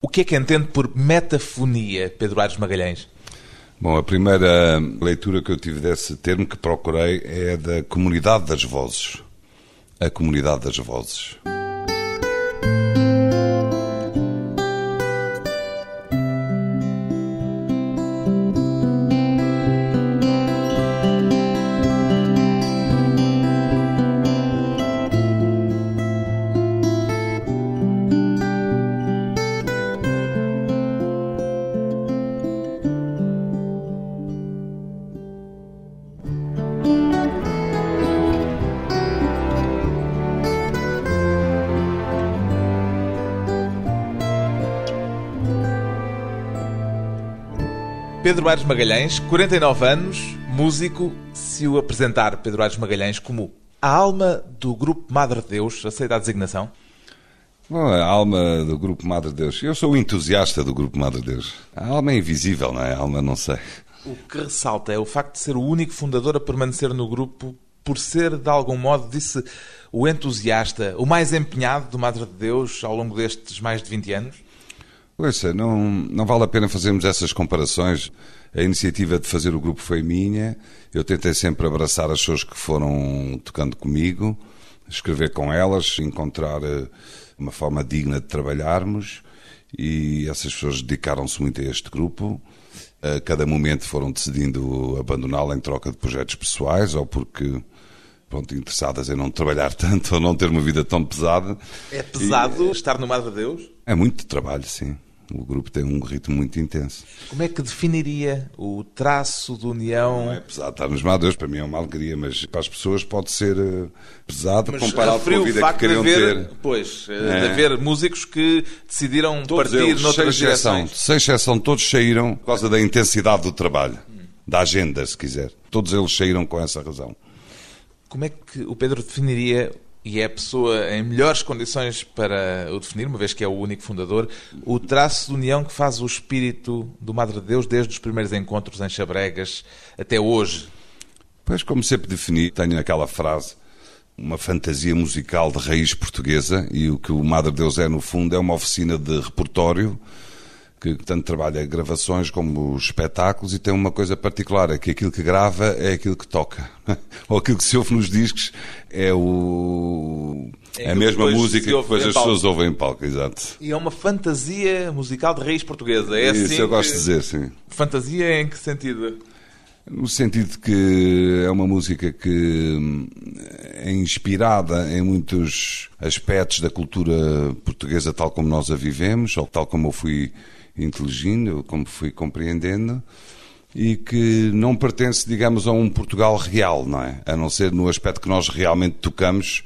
O que é que entende por metafonia, Pedro Aires Magalhães? Bom, a primeira leitura que eu tive desse termo que procurei é da comunidade das vozes. A comunidade das vozes. Pedro Aires Magalhães, 49 anos, músico. Se o apresentar Pedro Aires Magalhães como a alma do grupo Madre de Deus, aceita a designação? Bom, a alma do grupo Madre de Deus. Eu sou o entusiasta do grupo Madre de Deus. A alma é invisível, não é? A alma não sei. O que ressalta é o facto de ser o único fundador a permanecer no grupo por ser, de algum modo, disse o entusiasta, o mais empenhado do Madre de Deus ao longo destes mais de 20 anos? Ouça, não, não vale a pena fazermos essas comparações. A iniciativa de fazer o grupo foi minha. Eu tentei sempre abraçar as pessoas que foram tocando comigo, escrever com elas, encontrar eh, uma forma digna de trabalharmos. E essas pessoas dedicaram-se muito a este grupo. A cada momento foram decidindo abandoná-lo em troca de projetos pessoais ou porque pronto, interessadas em não trabalhar tanto ou não ter uma vida tão pesada. É pesado e... estar no Madre de Deus? É muito trabalho, sim. O grupo tem um ritmo muito intenso. Como é que definiria o traço de união? Não é pesado estar nos Deus, para mim é uma alegria, mas para as pessoas pode ser eh, pesado mas comparado com a vida que queriam de haver, ter. Pois, eh, é. de haver músicos que decidiram todos partir eles, noutras sem exceção, direções. Sem exceção, todos saíram por causa da intensidade do trabalho, hum. da agenda, se quiser. Todos eles saíram com essa razão. Como é que o Pedro definiria e é a pessoa em melhores condições para o definir, uma vez que é o único fundador, o traço de união que faz o espírito do Madre de Deus desde os primeiros encontros em Chabregas até hoje. Pois, como sempre defini, tenho aquela frase, uma fantasia musical de raiz portuguesa, e o que o Madre de Deus é, no fundo, é uma oficina de repertório que tanto trabalha gravações como espetáculos e tem uma coisa particular, é que aquilo que grava é aquilo que toca. Ou aquilo que se ouve nos discos é o... É a mesma música que depois as pessoas ouvem em palco, exato. E é uma fantasia musical de raiz portuguesa, é Isso assim eu gosto de dizer, sim. Fantasia em que sentido? No sentido de que é uma música que é inspirada em muitos aspectos da cultura portuguesa tal como nós a vivemos, ou tal como eu fui inteligindo, como fui compreendendo, e que não pertence, digamos, a um Portugal real, não é? A não ser no aspecto que nós realmente tocamos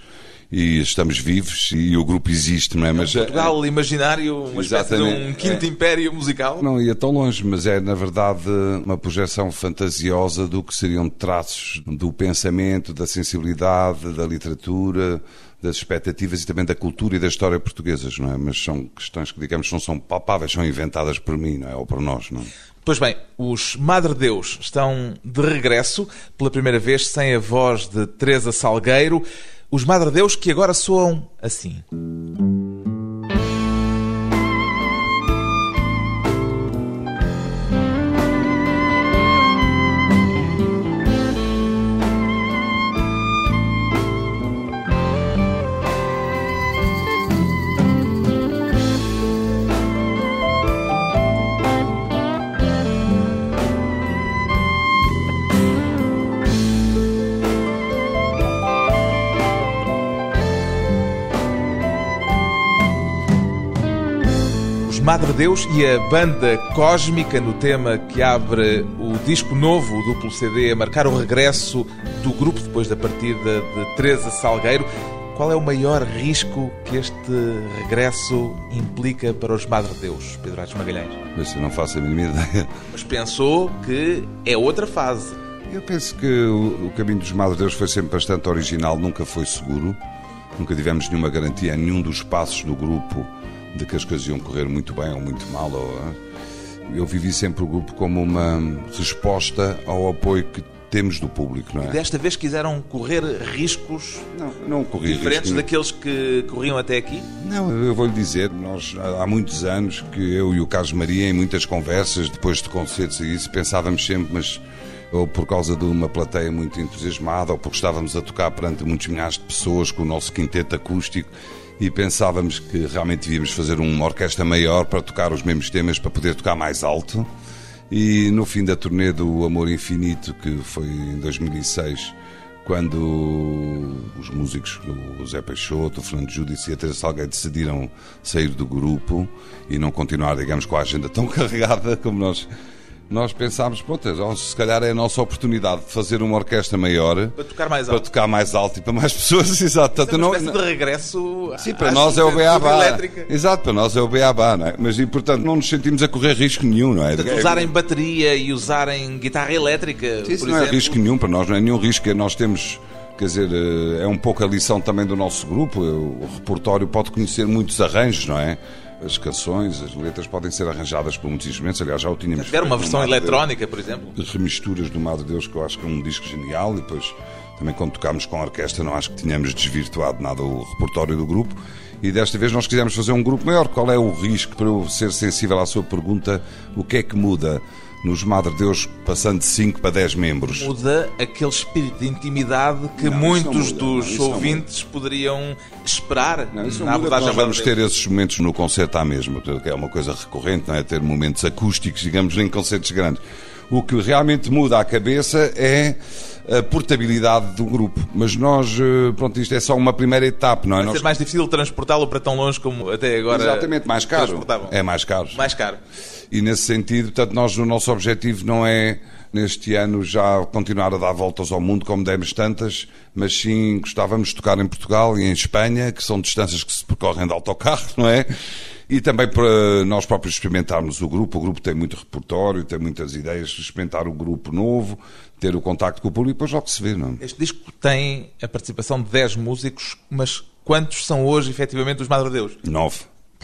e estamos vivos e o grupo existe, não é? Mas, Portugal é, imaginário, uma espécie de um quinto é, império musical? Não ia tão longe, mas é, na verdade, uma projeção fantasiosa do que seriam traços do pensamento, da sensibilidade, da literatura, das expectativas e também da cultura e da história portuguesas, não é? Mas são questões que, digamos, não são palpáveis, são inventadas por mim, não é? Ou por nós, não é? Pois bem, os Madre Deus estão de regresso, pela primeira vez sem a voz de Teresa Salgueiro. Os Madre Deus que agora soam assim. Madre Deus e a banda cósmica no tema que abre o disco novo, o duplo CD, a marcar o regresso do grupo depois da partida de Teresa Salgueiro. Qual é o maior risco que este regresso implica para os Madre Deus, Pedro Aires Magalhães? Mas eu não faço a mínima ideia. Mas pensou que é outra fase. Eu penso que o, caminho dos Madre Deus foi sempre bastante original, nunca foi seguro. Nunca tivemos nenhuma garantia em nenhum dos passos do grupo de que as coisas iam correr muito bem ou muito mal. Ou, eu vivi sempre o grupo como uma resposta ao apoio que temos do público, não é? Desta vez quiseram correr riscos Não, não corri diferentes risco. daqueles que corriam até aqui? Não, eu vou lhe dizer, nós há muitos anos que eu e o Carlos Maria, em muitas conversas, depois de concertos e isso, pensávamos sempre, mas ou por causa de uma plateia muito entusiasmada, ou porque estávamos a tocar perante muitos milhares de pessoas com o nosso quinteto acústico e pensávamos que realmente devíamos fazer uma orquestra maior para tocar os mesmos temas, para poder tocar mais alto. E no fim da turnê do Amor Infinito, que foi em 2006, quando os músicos, o Zé Peixoto, o Fernando Júdice e a Teresa Salgueiro decidiram sair do grupo e não continuar, digamos, com a agenda tão carregada como nós nós pensámos, então, se calhar é a nossa oportunidade de fazer uma orquestra maior Para tocar mais para alto. tocar mais alto e para mais pessoas, exato. É Portanto, uma não- de regresso Sim, para nós é o beabá. elétrica. Exato, para nós é o beabá, não é? Mas e portanto não nos sentimos a correr risco nenhum, não é? Portanto, usarem bateria e usarem guitarra elétrica, Isso por não é exemplo. risco nenhum para nós, não é nenhum risco. é Nós temos, quer dizer, eh, é um pouco a lição também do nosso grupo. O repertório pode conhecer muitos arranjos, não é? As canções, as letras podem ser arranjadas por muitos instrumentos. Aliás, já o tínhamos Tiver uma versão eletrónica, por exemplo. Remisturas do Madre Deus, que eu acho que é um disco genial. E depois, também quando tocámos com a orquestra, não acho que tínhamos desvirtuado nada o repertório do grupo. E desta vez nós quisemos fazer um grupo maior. Qual é o risco, para eu ser sensível à sua pergunta, o que é que muda nos Madre Deus passando de 5 para 10 membros? Muda aquele espírito de intimidade que Não, muitos muda, dos não, ouvintes poderiam esperar Não, na abordagem nós vamos ter esses momentos no concerto à mesma, que é uma coisa recorrente, não é? Ter momentos acústicos, digamos, em concertos grandes. O que realmente muda a cabeça é a portabilidade do grupo. Mas nós, eh, pronto, isto é só uma primeira etapa, não é? Vai Nós- ser mais difícil transportá-lo para tão longe como até agora. Exatamente, mais caro. É mais caro. Mais caro. E nesse sentido, portanto, nós, o nosso objetivo não é, neste ano, já continuar a dar voltas ao mundo como demos tantas, mas sim gostávamos de tocar em Portugal e em Espanha, que são distâncias que se percorrem de autocarro, não é? E também para nós próprios experimentarmos o grupo. O grupo tem muito repertório, tem muitas ideias, experimentar o grupo novo, ter o contacto com o público, depois logo se vê, não é? Este disco tem a participação de 10 músicos, mas quantos são hoje efetivamente os Madre Deus? Nove.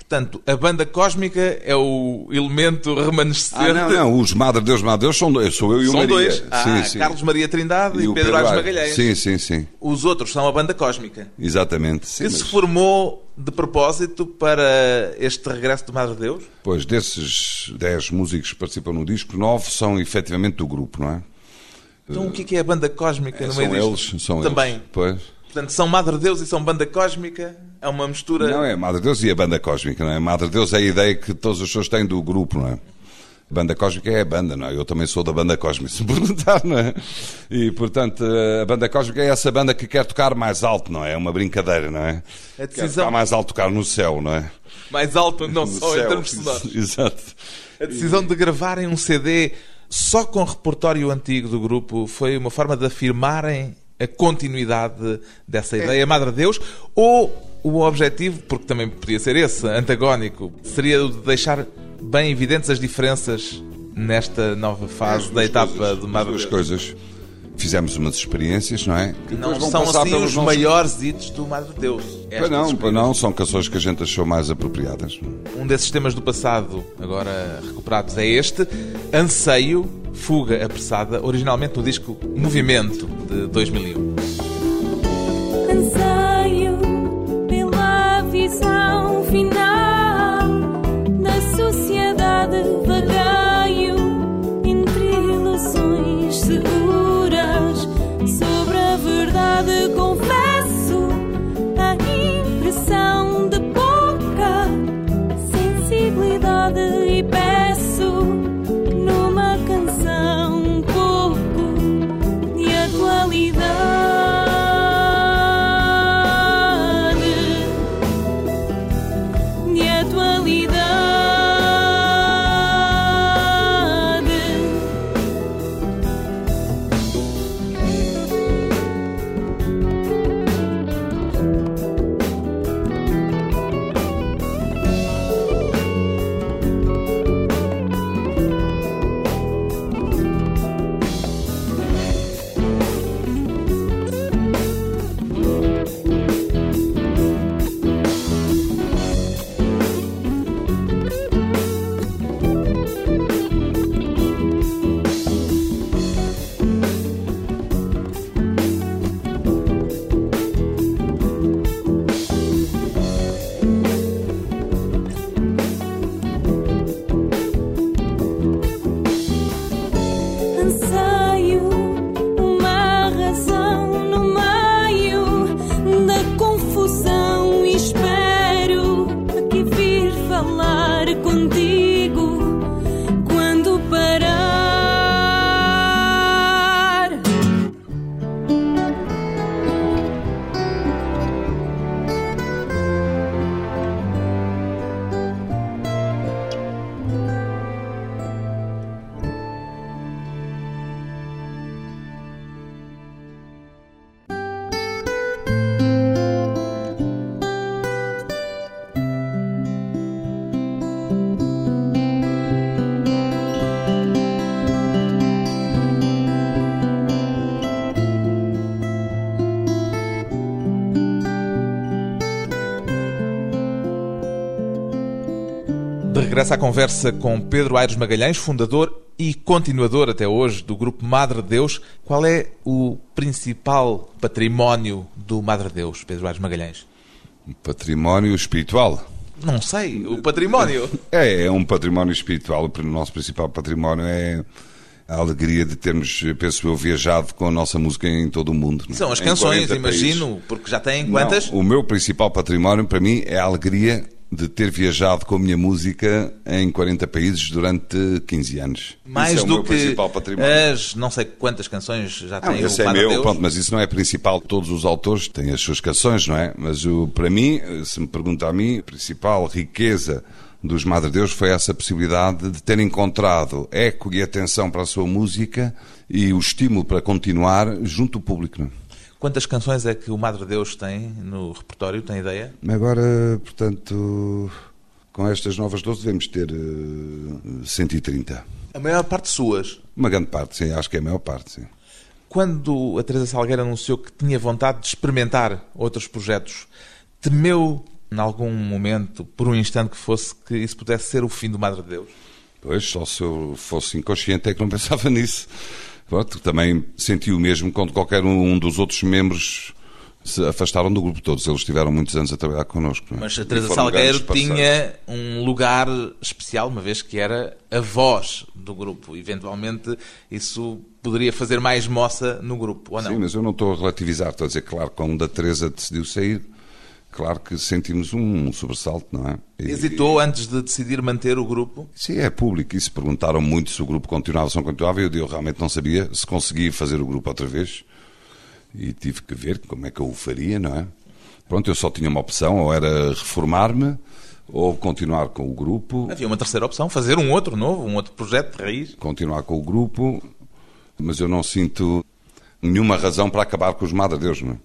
Portanto, a banda cósmica é o elemento remanescente. Ah, não, não, os Madre Deus, Madre Deus são dois, sou eu e o São Maria. dois. Ah, sim, sim. Carlos Maria Trindade e, o Pedro Aires Aires. Magalhães. Sim, sim, sim. Os outros são a banda cósmica, Exatamente. Sim, que mas- se formou de propósito para este regresso do Madre Deus. Pois, desses 10 músicos que participam no disco, 9 são efetivamente do grupo, não é? Então o que é é a banda cósmica no são meio eles, disto? são Também. eles. Pois. Portanto, são Madre Deus e são banda cósmica. É uma mistura. Não é Madre Deus e a banda cósmica, não é? Madre Deus é a ideia que todas as pessoas têm do grupo, não é? Banda cósmica é a banda, não é? Eu também sou da banda cósmica, se me perguntar, não é? E, portanto, a banda cósmica é essa banda que quer tocar mais alto, não é? É uma brincadeira, não é? Quer decisão tocar mais alto, tocar no céu, não é? mais alto, não No só em céu. termos sonoros. Exato. A decisão de gravarem um CD só com repertório antigo do grupo foi uma forma de afirmarem a continuidade dessa É. ideia Madre Deus ou o objetivo, porque também podia ser esse, antagónico, seria o de deixar bem evidentes as diferenças nesta nova fase As da duas etapa coisas, de as Madre duas Deus. coisas. Fizemos umas experiências, não é? Que Não vão são passar assim pelos os nossos- maiores hits do Madre Deus. Pois Estas não, pois não, são canções que a gente achou mais apropriadas. Um desses temas do passado, agora recuperados, é este. Anseio, Fuga Apressada, originalmente no disco Movimento, de 2001. De regresso à conversa com Pedro Aires Magalhães, fundador e continuador até hoje do grupo Madre Deus. Qual é o principal património do Madre Deus, Pedro Aires Magalhães? Património espiritual. Não sei, o património. É, é um património espiritual. O nosso principal património é a alegria de termos, penso eu, viajado com a nossa música em todo o mundo. é? São as canções, 40 imagino, países. porque já têm quantas? Não, o meu principal património, para mim, é a alegria de ter viajado com a minha música em 40 países durante 15 anos. Mais Isso é o do meu que principal património. as não sei quantas canções já Não, têm esse o é meu, Deus. pronto, mas isso não é principal. Todos os autores têm as suas canções, não é? Mas o, para mim, se me pergunta a mim, a principal riqueza dos Madre Deus foi essa possibilidade de ter encontrado eco e atenção para a sua música e o estímulo para continuar junto do público. Não é? Quantas canções é que o Madre Deus tem no repertório? Tem ideia? Agora, portanto, com estas novas 12 devemos ter eh, 130. A maior parte suas. Uma grande parte, sim, acho que é a maior parte, sim. Quando a Teresa Salgueiro anunciou que tinha vontade de experimentar outros projetos, temeu, em algum momento, por um instante que fosse, que isso pudesse ser o fim do Madre Deus? Pois, só se eu fosse inconsciente é que não pensava nisso. Pronto, também senti o mesmo quando qualquer um dos outros membros se afastaram do grupo. Todos eles tiveram muitos anos a trabalhar connosco. é? Mas a Teresa Salgueiro tinha um lugar especial, uma vez que era a voz do grupo. Eventualmente, isso poderia fazer mais moça no grupo, ou não? Sim, mas eu não estou a relativizar. Estou a dizer, claro, quando a Teresa decidiu sair, claro que sentimos um sobressalto, não é? E- Hesitou antes de decidir manter o grupo? Sim, é público. Se perguntaram muito se o grupo continuava ou não continuava, eu, eu realmente não sabia se conseguia fazer o grupo outra vez. E tive que ver como é que eu o faria, não é? Pronto, eu só tinha uma opção, ou era reformar-me, ou continuar com o grupo, Havia uma terceira opção, fazer um outro novo, um outro projeto de raiz. continuar com o grupo, mas eu não sinto nenhuma razão para acabar com os Madre Deus, não é?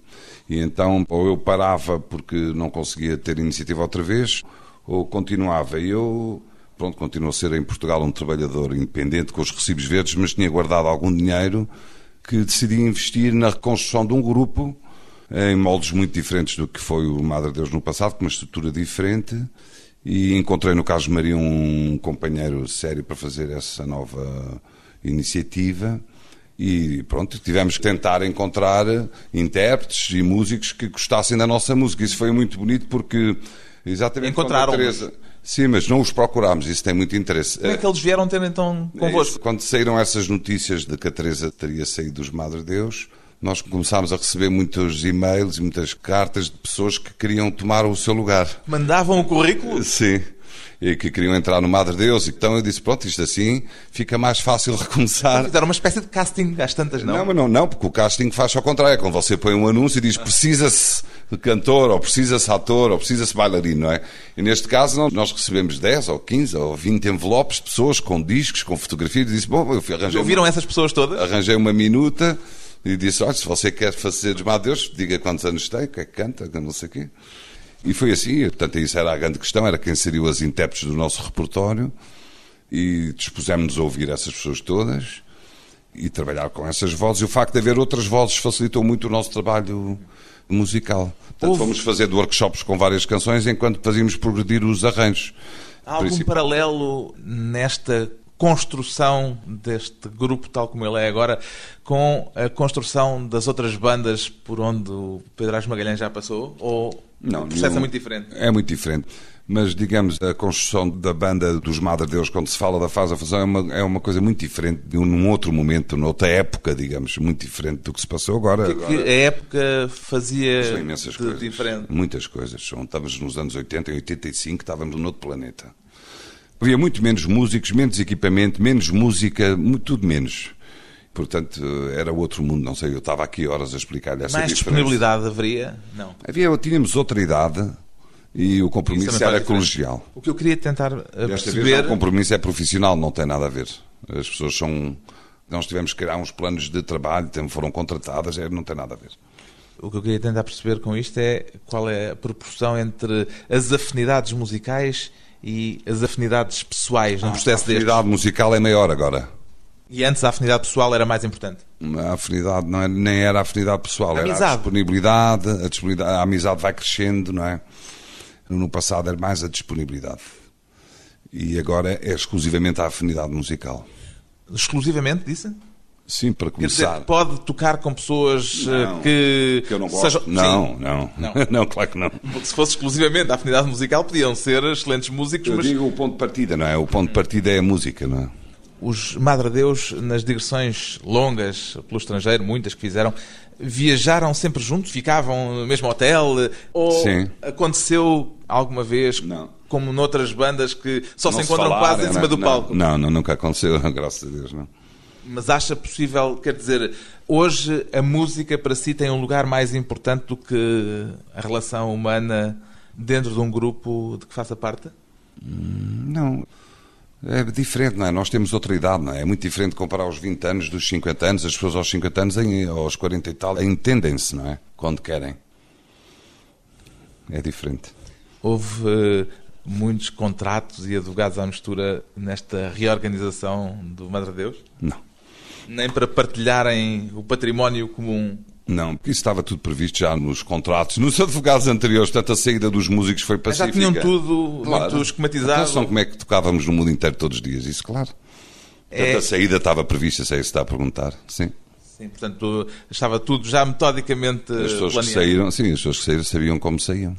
E então, ou eu parava porque não conseguia ter iniciativa outra vez, ou continuava. E eu, pronto, continuo a ser em Portugal um trabalhador independente com os recibos verdes, mas tinha guardado algum dinheiro que decidi investir na reconstrução de um grupo em moldes muito diferentes do que foi o Madre Deus no passado, com uma estrutura diferente. E encontrei no Carlos Maria um companheiro sério para fazer essa nova iniciativa. E pronto, tivemos que tentar encontrar intérpretes e músicos que gostassem da nossa música. Isso foi muito bonito porque exatamente Encontraram-nos. Teresa... Sim, mas não os procurámos, isso tem muito interesse. Como é que eles vieram ter então É convosco? isso. Quando saíram essas notícias de que a Teresa teria saído dos Madre Deus, nós começámos a receber muitos e-mails e muitas cartas de pessoas que queriam tomar o seu lugar. Mandavam o currículo? Sim. E que queriam entrar no Madre Deus. Então eu disse: pronto, isto assim fica mais fácil recomeçar. Fizeram uma espécie de casting às tantas, não? Não, mas não, não, porque o casting faz ao contrário. É quando você põe um anúncio e diz precisa-se de cantor, ou precisa-se ator, ou precisa-se bailarino, não é? E neste caso nós- recebemos 10 ou 15 ou 20 envelopes de pessoas com discos, com fotografias, e disse, bom, eu fui arranjei, Ouviram uma, essas pessoas todas? arranjei uma minuta e disse, olha, se você quer fazer dos Deus, diga quantos anos tem, o que é que canta, não sei o quê. E foi assim, portanto, isso era a grande questão, era quem seriam as intérpretes do nosso repertório, e dispusemos-nos a ouvir essas pessoas todas e trabalhar com essas vozes. E o facto de haver outras vozes facilitou muito o nosso trabalho musical. Portanto, Houve- fomos fazer workshops com várias canções enquanto fazíamos progredir os arranjos. Há algum paralelo nesta construção deste grupo, tal como ele é agora, com a construção das outras bandas por onde o Pedro Aires Magalhães já passou? Ou o processo nenhum. é muito diferente? É muito diferente. Mas, digamos, a construção da banda dos Madre Deus, quando se fala da fase da fusão, é uma, é uma coisa muito diferente, de um, num outro momento, noutra época, digamos, muito diferente do que se passou agora. O que é que a época fazia São imensas de coisas. diferente? Muitas coisas. Estávamos nos anos 80 e 85, estávamos noutro planeta. Havia muito menos músicos, menos equipamento, menos música, tudo menos. Portanto, era outro mundo, não sei, eu estava aqui horas a explicar-lhe essa Mais diferença. disponibilidade haveria? Não. Havia, tínhamos outra idade e o Isso compromisso era colegial. O que eu queria tentar uh, Desta vez perceber... não, o compromisso é profissional, não tem nada a ver. As pessoas são. Nós tivemos que criar uns planos de trabalho, foram contratadas, é, não tem nada a ver. O que eu queria tentar perceber com isto é qual é a proporção entre as afinidades musicais e as afinidades pessoais num a processo deste. afinidade musical é maior agora. E antes a afinidade pessoal era mais importante. A afinidade não é- nem era a afinidade pessoal, era a Amizade. disponibilidade, a disponibilidade, a amizade vai crescendo, não é? No passado era mais a disponibilidade. E agora é exclusivamente a afinidade musical. Exclusivamente, disse? Sim, para Quer dizer, começar. pode tocar com pessoas Não, que, que eu não gosto. sejam- Não, não, Não. não, claro que não. Porque se fosse exclusivamente a afinidade musical, podiam ser excelentes músicos, Eu mas digo o ponto de partida, não é? O ponto de partida é a música, não é? os Madre Deus, nas digressões longas pelo estrangeiro, muitas que fizeram, viajaram sempre juntos? Ficavam no mesmo hotel? Ou Sim. aconteceu alguma vez, Não. como noutras bandas, que só Não se encontram falarem, quase em cima não do palco? Não, não, nunca aconteceu, graças a Deus, não. Mas acha possível, quer dizer, hoje a música para si tem um lugar mais importante do que a relação humana dentro de um grupo de que faça parte? Não. É diferente, não é? Nós temos outra idade, não é? É muito diferente comparar aos 20 anos dos 50 anos. As pessoas aos 50 anos, em- aos 40 e tal, entendem-se, não é? Quando querem. É diferente. Houve eh, muitos contratos e advogados à mistura nesta reorganização do Madre Deus? Não. Nem para partilharem o património comum. Não, porque isso estava tudo previsto já nos contratos, nos advogados anteriores, portanto a saída dos músicos foi Mas pacífica. já tinham tudo Claro. muito esquematizado. Senão como é que tocávamos no mundo inteiro todos os dias? Isso, claro. É- Portanto, a saída estava prevista, se é isso que está a perguntar. Sim. Sim, portanto, estava tudo já metodicamente As pessoas que planeado. saíram, sim, as pessoas que saíram sabiam como saíam.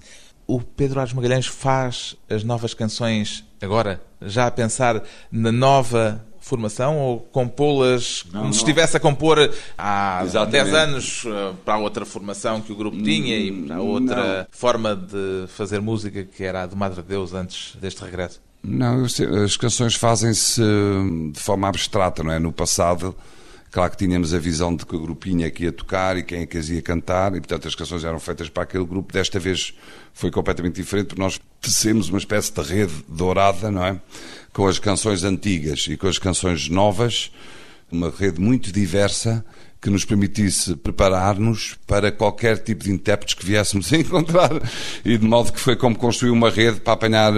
O Pedro Ares Magalhães faz as novas canções agora, já a pensar na nova formação ou compô-las como não. se estivesse a compor há Exatamente. 10 anos eh, para a outra formação que o grupo tinha e para a outra não. forma de fazer música que era a de Madre Deus antes deste regresso? Não, as canções fazem-se hum, de forma abstrata, não é? No passado, claro que tínhamos a visão de que o grupinho é que ia tocar e quem é que as ia cantar, e portanto as canções eram feitas para aquele grupo. Desta vez foi completamente diferente, porque nós tecemos uma espécie de rede dourada, não é? Com as canções antigas e com as canções novas, uma rede muito diversa que nos permitisse preparar-nos para qualquer tipo de intérpretes que viéssemos a encontrar. E de modo que foi como construir uma rede para apanhar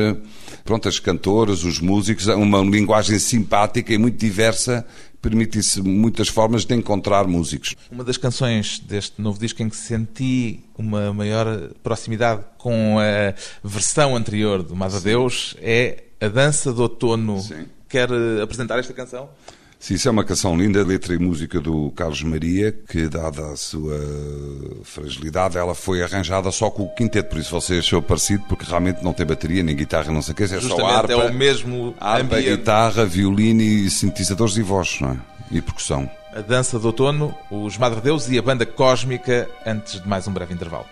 pronto, as cantoras, os músicos, uma linguagem simpática e muito diversa, permitisse muitas formas de encontrar músicos. Uma das canções deste novo disco em que senti uma maior proximidade com a versão anterior do Mas a Deus é A Dança do Outono. Sim. Quer eh, apresentar esta canção? Sim, isso é uma canção linda, letra e música do Carlos Maria, que, dada a sua fragilidade, ela foi arranjada só com o quinteto, por isso você achou parecido, porque realmente não tem bateria, nem guitarra, não sei o que, é só Justamente harpa, é o mesmo harpa ambiente. guitarra, violino e sintetizadores e voz, não é? E percussão. A Dança do Outono, os Madre Deus e a Banda Cósmica, antes de mais um breve intervalo.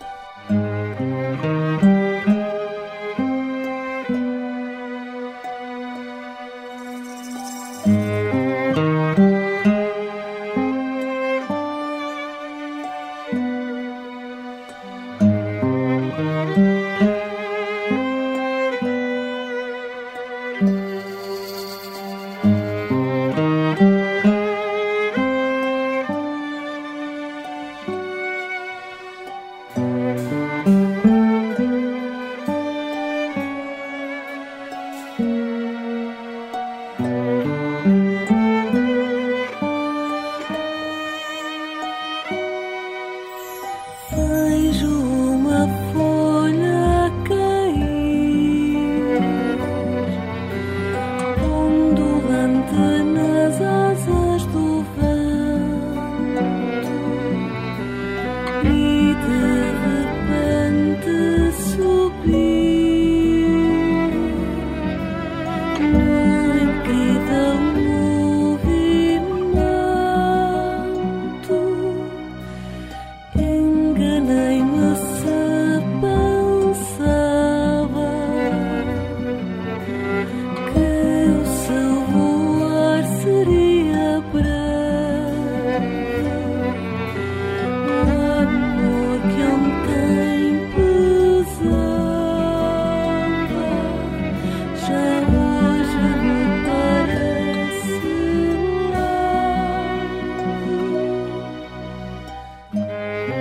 Música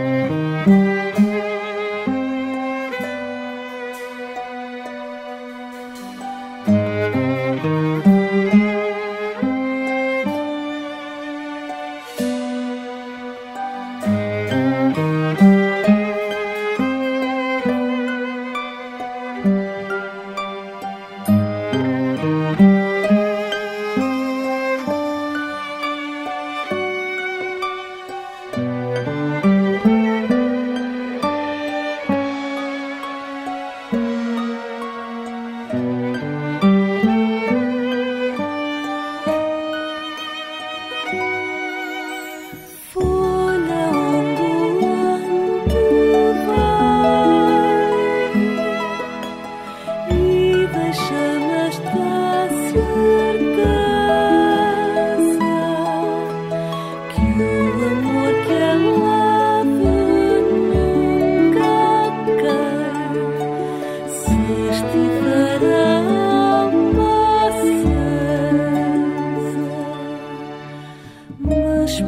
Mas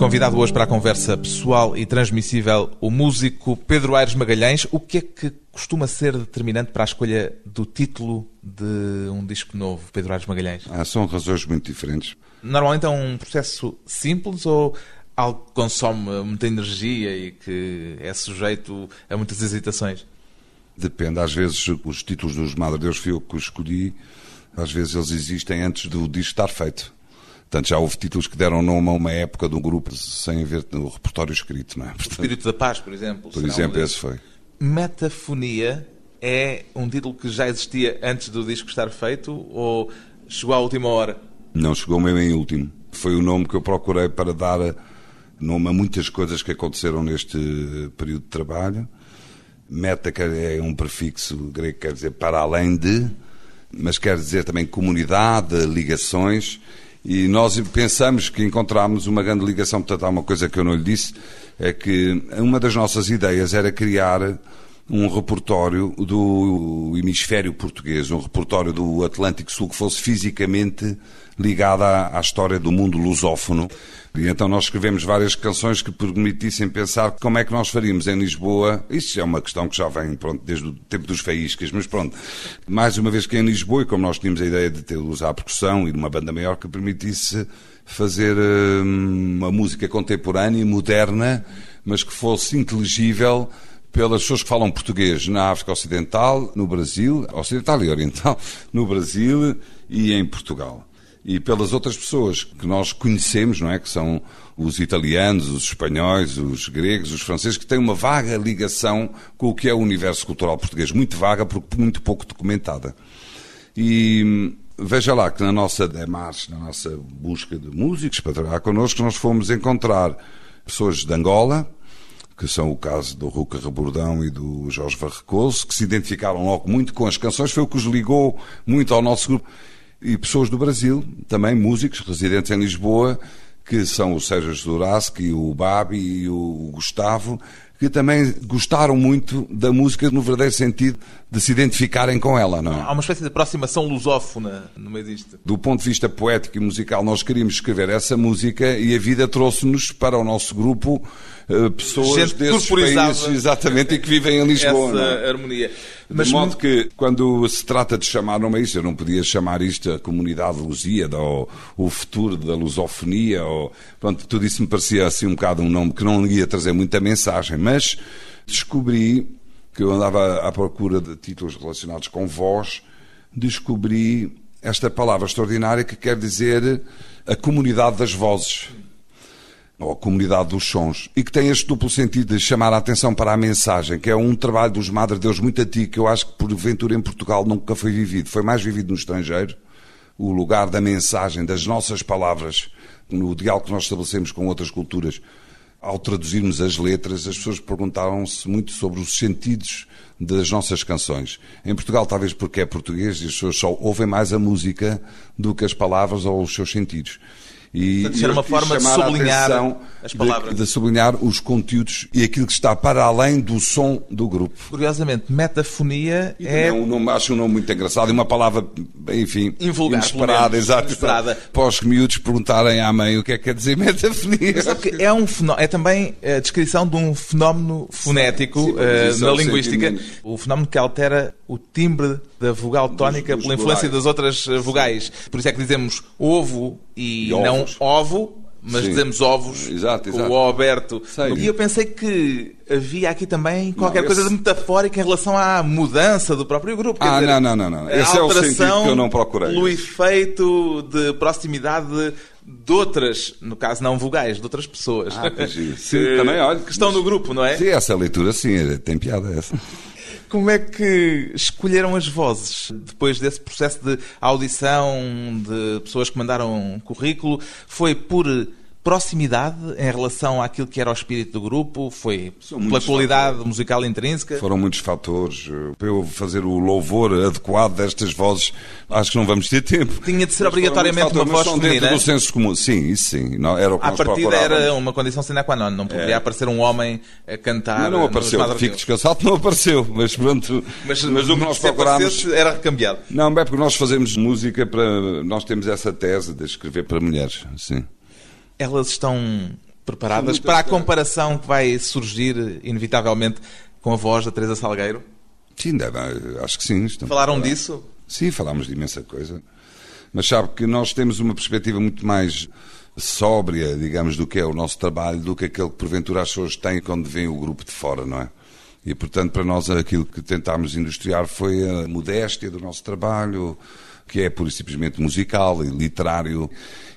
Convidado hoje para a conversa pessoal e transmissível, o músico Pedro Aires Magalhães. O que é que costuma ser determinante para a escolha do título de um disco novo, Pedro Aires Magalhães? Ah, são razões muito diferentes. Normalmente é um processo simples ou algo que consome muita energia e que é sujeito a muitas hesitações? Depende. Às vezes os títulos dos Madre Deus fui eu que escolhi. Às vezes eles existem antes do disco estar feito. Portanto, já houve títulos que deram nome a uma época do grupo sem haver no repertório escrito, não é? Portanto, Espírito da Paz, por exemplo. por exemplo, esse foi. Metafonia é um título que já existia antes do disco estar feito ou chegou à última hora? Não chegou mesmo em último. Foi o nome que eu procurei para dar nome a muitas coisas que aconteceram neste período de trabalho. Meta é um prefixo grego que quer dizer para além de, mas quer dizer também comunidade, ligações. E nós pensamos que encontramos uma grande ligação. Portanto, há uma coisa que eu não lhe disse: é que uma das nossas ideias era criar um repertório do hemisfério português, um repertório do Atlântico Sul que fosse fisicamente ligado à, história do mundo lusófono. E então nós escrevemos várias canções que permitissem pensar como é que nós faríamos em Lisboa. Isto é uma questão que já vem pronto, desde o tempo dos faíscas, mas pronto, mais uma vez que em Lisboa, e como nós tínhamos a ideia de ter, usar a percussão e de uma banda maior que permitisse fazer hum, uma música contemporânea moderna, mas que fosse inteligível pelas pessoas que falam português na África Ocidental, no Brasil, Ocidental e Oriental, no Brasil e em Portugal. E pelas outras pessoas que nós conhecemos, não é? Que são os italianos, os espanhóis, os gregos, os franceses, que têm uma vaga ligação com o que é o universo cultural português. Muito vaga, porque muito pouco documentada. E hum, veja lá que na nossa demarche, na nossa busca de músicos para trabalhar connosco, nós fomos encontrar pessoas de Angola, que são o caso do Ruca Rebordão e do Jorge Varrecoso, que se identificaram logo muito com as canções, foi o que os ligou muito ao nosso grupo. E pessoas do Brasil, também músicos residentes em Lisboa, que são o Sérgio Juraski, o Babi e o Gustavo, que também gostaram muito da música no verdadeiro sentido de se identificarem com ela, não é? Há uma espécie de aproximação lusófona no meio disto. Do ponto de vista poético e musical, nós queríamos escrever essa música e a vida trouxe-nos para o nosso grupo uh, pessoas Gente desses países, exatamente, e que vivem em Lisboa. Essa é? harmonia. De modo que, quando se trata de chamar nome a isto, eu não podia chamar isto a comunidade lusíada ou o futuro da lusofonia. Ou, pronto, tudo isso me parecia assim um bocado um nome que não ia trazer muita mensagem, mas descobri que eu andava à procura de títulos relacionados com voz, descobri esta palavra extraordinária que quer dizer a comunidade das vozes ou a comunidade dos sons, e que tem este duplo sentido de chamar a atenção para a mensagem, que é um trabalho dos Madre Deus muito antigo, que eu acho que porventura em Portugal nunca foi vivido, foi mais vivido no estrangeiro, o lugar da mensagem, das nossas palavras, no diálogo que nós estabelecemos com outras culturas. Ao traduzirmos as letras, as pessoas perguntaram-se muito sobre os sentidos das nossas canções. Em Portugal, talvez porque é português as pessoas só ouvem mais a música do que as palavras ou os seus sentidos. E Portanto, era uma forma de sublinhar as de- palavras. De, sublinhar os conteúdos e aquilo que está para além do som do grupo. Curiosamente, metafonia E é um nome, acho um nome muito engraçado e uma palavra, enfim, Invulgar, inesperada, exato. Para os miúdos perguntarem à mãe o que é que quer dizer metafonia. É, um é também a descrição de um fenómeno fonético Sim, eh, posição, na linguística. O fenómeno que altera o timbre da vogal tónica dos pela influência das outras eh, vogais. Por isso é que dizemos ovo e, E não ovo, mas Sim. dizemos ovos Exato, com exato. o O aberto. Sei. E eu pensei que havia aqui também qualquer Não, coisa esse- de metafórica em relação à mudança do próprio grupo. Ah, dizer, não, não, não, não. Esse é o sentido que eu não procurei. Pelo efeito de proximidade de outras, no caso não vogais, de outras pessoas. Ah, que. Sim, também, olha, Que estão no grupo, não é? Sim, essa leitura, sim, tem piada essa. Como é que escolheram as vozes depois desse processo de audição de pessoas que mandaram um currículo? Foi por proximidade em relação àquilo que era o espírito do grupo? Foi São pela qualidade musical intrínseca? Foram muitos fatores. Para eu fazer o louvor adequado destas vozes, acho que não vamos ter tempo. Tinha de ser Mas obrigatoriamente uma voz fatores, mas são dentro feminina? do senso comum. Sim, isso sim. Não, era o que À partida era uma condição sine qua non. Não poderia aparecer um homem a cantar. Mas não nos apareceu, fico descansado, não apareceu. Mas pronto, Mas, mas o que nós procurámos. era recambiado. Não, é porque nós fazemos música para. Nós temos essa tese de escrever para mulheres. Sim. Elas estão preparadas para a comparação que vai surgir, inevitavelmente, com a voz da Teresa Salgueiro? Sim, deve, acho que sim. Falaram falar. disso? Sim, falámos de imensa coisa. Mas sabe que nós temos uma perspectiva muito mais sóbria, digamos, do que é o nosso trabalho, do que aquele que porventura as pessoas têm quando vêm o grupo de fora, não é? E, portanto, para nós aquilo que tentámos industriar foi a modéstia do nosso trabalho, que é pura e simplesmente musical e literário,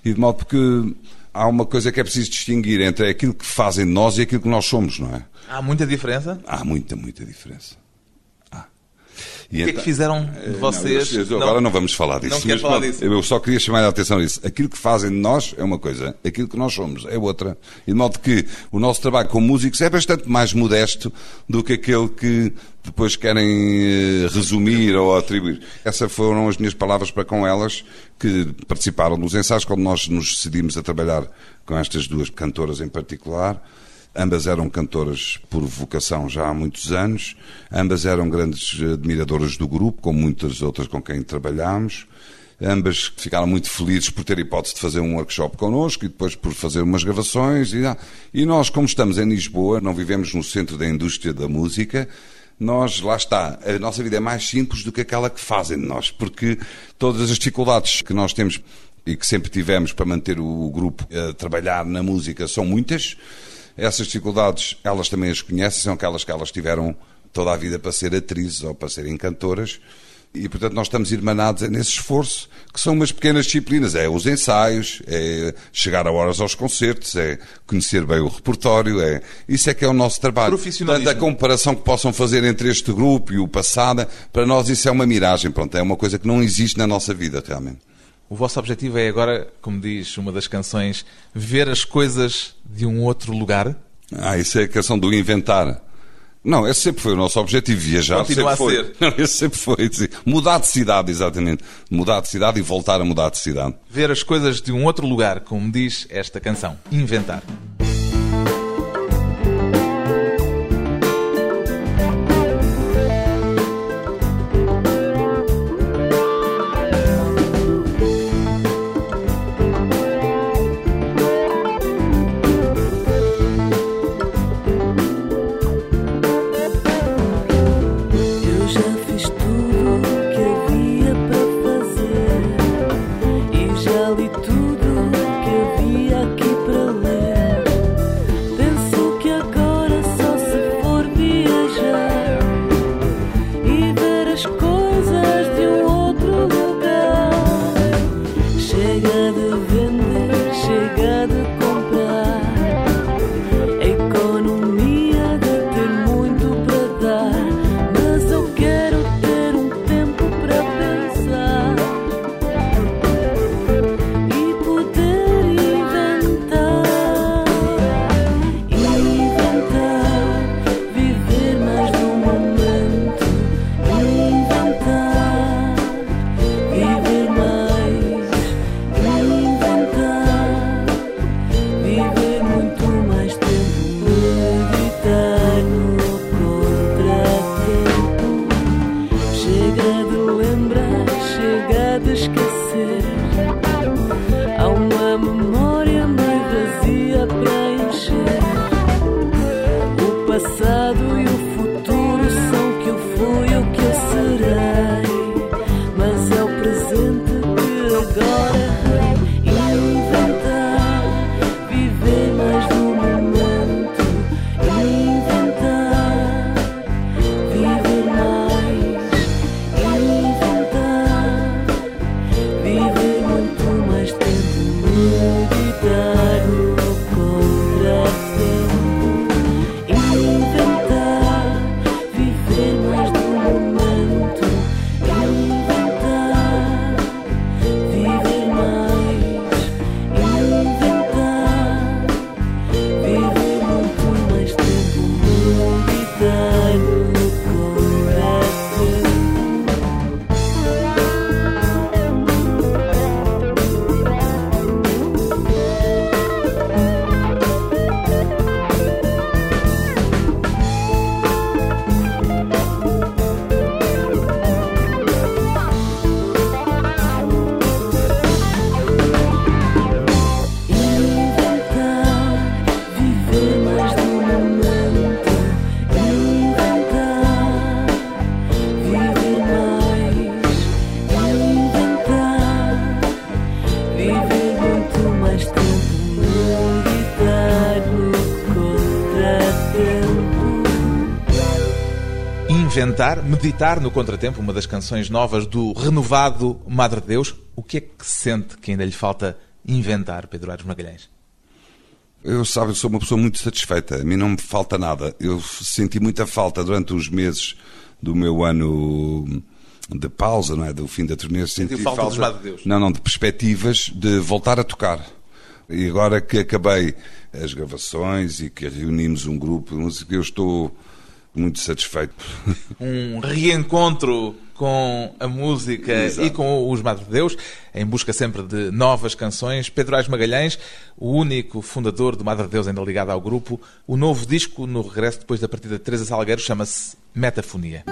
e de modo que há uma coisa que é preciso distinguir entre aquilo que fazem de nós e aquilo que nós somos, não é? Há muita diferença? Há muita, muita diferença. E O que é que fizeram de vocês? Não, eu- eu- agora não vamos falar disso. Não quero mas falar pronto, disso. Eu só queria chamar a atenção a isso. Aquilo que fazem de nós é uma coisa, aquilo que nós somos é outra. E de modo que o nosso trabalho como músicos é bastante mais modesto do que aquele que depois querem eh, resumir ou atribuir. Essas foram as minhas palavras para com elas que participaram dos ensaios quando nós nos decidimos a trabalhar com estas duas cantoras em particular. Ambas eram cantoras por vocação já há muitos anos, ambas eram grandes admiradoras do grupo, como muitas outras com quem trabalhámos. Ambas ficaram muito felizes por ter hipótese de fazer um workshop connosco e depois por fazer umas gravações. E, ah, e nós, como estamos em Lisboa, não vivemos no centro da indústria da música, nós, lá está, a nossa vida é mais simples do que aquela que fazem de nós, porque todas as dificuldades que nós temos e que sempre tivemos para manter o grupo a trabalhar na música são muitas. Essas dificuldades, elas também as conhecem, são aquelas que elas tiveram toda a vida para ser atrizes ou para serem cantoras. E, portanto, nós estamos irmanados nesse esforço, que são umas pequenas disciplinas. É os ensaios, é chegar a horas aos concertos, é conhecer bem o repertório, é... Isso é que é o nosso trabalho. Portanto, a comparação que possam fazer entre este grupo e o passado, para nós isso é uma miragem. Pronto, é uma coisa que não existe na nossa vida, realmente. O vosso objetivo é agora, como diz uma das canções, ver as coisas de um outro lugar? Ah, isso é a questão do inventar. Não, esse sempre foi o nosso objetivo, viajar Continua sempre a foi. ser. Não, esse sempre foi. Mudar de cidade, exatamente. Mudar de cidade e voltar a mudar de cidade. Ver as coisas de um outro lugar, como diz esta canção. Inventar. Inventar, meditar no contratempo, uma das canções novas do renovado Madre Deus. O que é que sente que ainda lhe falta inventar, Pedro Aires Magalhães? Eu, sabe, eu sou uma pessoa muito satisfeita. A mim não me falta nada. Eu senti muita falta durante os meses do meu ano de pausa, não é? Do fim da turnê. Sentiu falta, falta dos Madre Deus? Não, não, de perspectivas de voltar a tocar. E agora que acabei as gravações e que reunimos um grupo de música, eu estou muito satisfeito. Um reencontro com a música Exato. e com os Madre Deus, em busca sempre de novas canções. Pedro Ais Magalhães, o único fundador do Madre Deus ainda ligado ao grupo, o novo disco no regresso depois da partida de Teresa Salgueiro chama-se Metafonia.